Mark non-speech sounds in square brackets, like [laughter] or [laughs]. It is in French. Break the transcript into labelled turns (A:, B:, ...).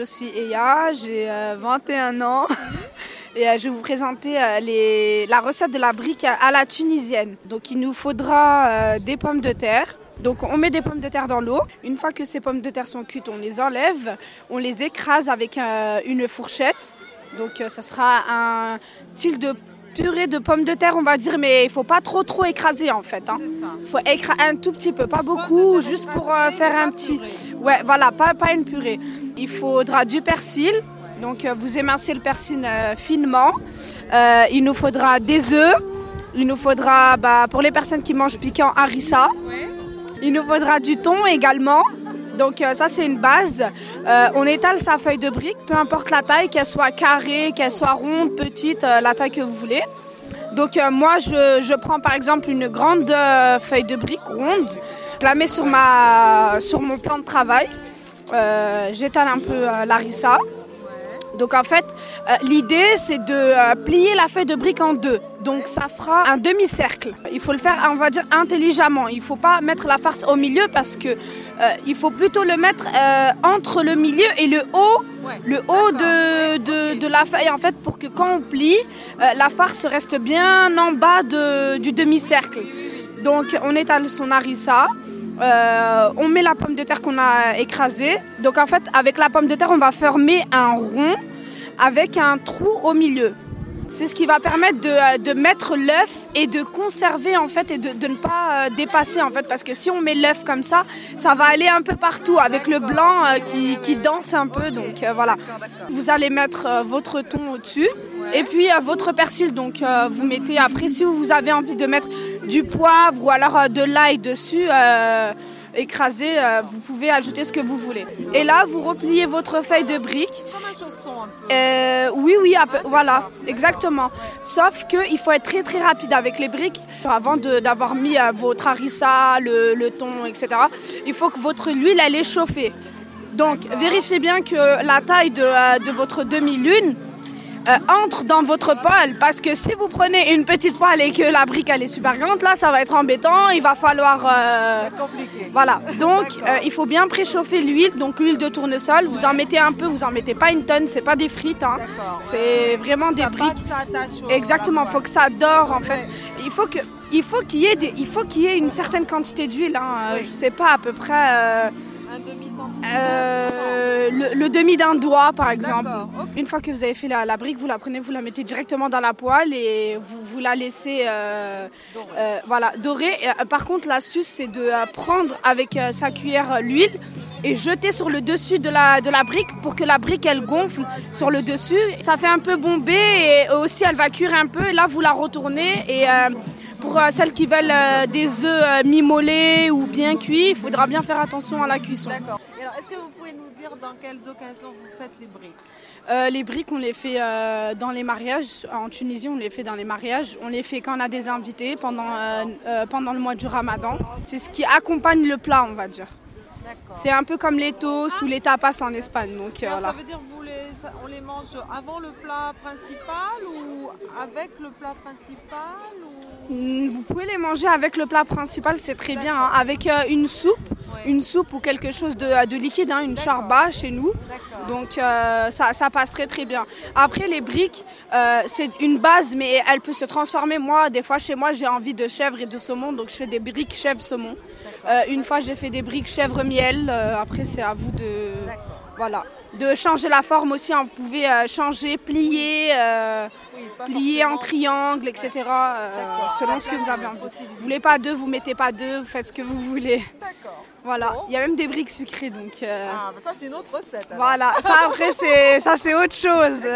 A: je suis Eya, j'ai 21 ans [laughs] et je vais vous présenter les, la recette de la brique à la tunisienne. Donc il nous faudra des pommes de terre. Donc on met des pommes de terre dans l'eau. Une fois que ces pommes de terre sont cuites, on les enlève, on les écrase avec une fourchette. Donc ça sera un style de purée de pommes de terre, on va dire, mais il faut pas trop trop écraser en fait. Il hein. faut écraser un tout petit peu, pas beaucoup, juste pour euh, faire un petit. Ouais, voilà, pas, pas une purée. Il faudra du persil. Donc euh, vous émincez le persil euh, finement. il nous faudra des œufs. Il nous faudra, bah, pour les personnes qui mangent piquant, harissa. Il nous faudra du thon également. Donc ça c'est une base. on étale sa feuille de brique, peu importe la taille, qu'elle soit carrée, qu'elle soit ronde, petite, la taille que vous voulez. Donc moi je, prends par exemple une grande feuille de brique ronde, je la mets sur, sur mon plan de travail, j'étale un peu l'arissa. Donc en fait, euh, l'idée c'est de euh, plier la feuille de brique en deux. Donc ça fera un demi-cercle. Il faut le faire, on va dire, intelligemment. Il ne faut pas mettre la farce au milieu parce que euh, il faut plutôt le mettre entre le milieu et le haut, le haut de, de, la feuille en fait pour que quand on plie, la farce reste bien en bas de, du demi-cercle. Donc on étale son harissa. Euh, on met la pomme de terre qu'on a écrasée. Donc en fait, avec la pomme de terre, on va former un rond avec un trou au milieu. C'est ce qui va permettre de, euh, mettre l'œuf et de conserver en fait et de, ne pas euh, dépasser en fait parce que si on met l'œuf comme ça, ça va aller un peu partout avec le blanc qui, danse un peu. Donc voilà, vous allez mettre votre thon au-dessus. Et puis votre persil, donc vous mettez après si vous avez envie de mettre du poivre ou alors de l'ail dessus, écrasé, euh, vous pouvez ajouter ce que vous voulez. Et là, vous repliez votre feuille de brique.
B: Comme un chausson un peu.
A: Euh, oui, oui, voilà, exactement. Sauf qu'il faut être très très rapide avec les briques. Avant d'avoir mis euh, votre harissa, le, le, thon, etc., il faut que votre huile, elle est chauffée. Donc, vérifiez bien que la taille de, de votre demi-lune, euh, entre dans votre poêle. Parce que si vous prenez une petite poêle et que la brique elle est super grande, là ça va être embêtant. Il va falloir.
B: Euh,
A: voilà. Donc euh, il faut bien préchauffer l'huile, donc l'huile de tournesol. Vous en mettez un peu, vous en mettez pas une tonne. C'est pas des frites, hein. c'est vraiment des briques. Exactement. Il faut que ça dore en fait. Il faut que il faut qu'il y ait des, il faut qu'il y ait une certaine quantité d'huile. Hein. Je sais pas à peu près.
B: Un demi
A: euh, le, demi d'un doigt par exemple. Une fois que vous avez fait la, brique, vous la prenez, vous la mettez directement dans la poêle et vous, vous la laissez euh, euh, voilà, dorer. par contre, l'astuce c'est de prendre avec sa cuillère l'huile et jeter sur le dessus de la, de la brique pour que la brique elle gonfle sur le dessus. Ça fait un peu bomber et aussi elle va cuire un peu et là vous la retournez et pour euh, celles qui veulent euh, des œufs euh, mi-mollets ou bien cuits, il faudra bien faire attention à la cuisson.
B: D'accord. Alors, est-ce que vous pouvez nous dire dans quelles occasions vous faites les briques?
A: Les briques, on les fait dans les mariages. En Tunisie, on les fait dans les mariages. On les fait quand on a des invités pendant, pendant le mois du ramadan. C'est ce qui accompagne le plat, on va dire. C'est un peu comme les toasts ou les tapas en Espagne. Donc,
B: Ça veut dire vous les, on les mange avant le plat principal ou avec le plat principal
A: vous pouvez les manger avec le plat principal, c'est très bien. Hein. avec euh, une soupe, une soupe ou quelque chose de, de liquide, hein, une charba chez nous. Donc euh, ça, passe très très bien. Après les briques, euh, c'est une base, mais elle peut se transformer. Moi, des fois chez moi, j'ai envie de chèvre et de saumon, donc je fais des briques chèvre saumon. une fois, j'ai fait des briques chèvre miel. après, c'est à vous de voilà, de changer la forme aussi. Hein. Vous pouvez changer, plier plier en triangle, etc. Euh, selon ce que vous avez envie. Vous voulez pas deux, vous mettez pas deux, vous faites ce que vous voulez.
B: D'accord.
A: Voilà, il y a même des briques sucrées donc.
B: Euh, ah, bah ça c'est une autre recette.
A: Voilà, ça après c'est ça c'est autre chose.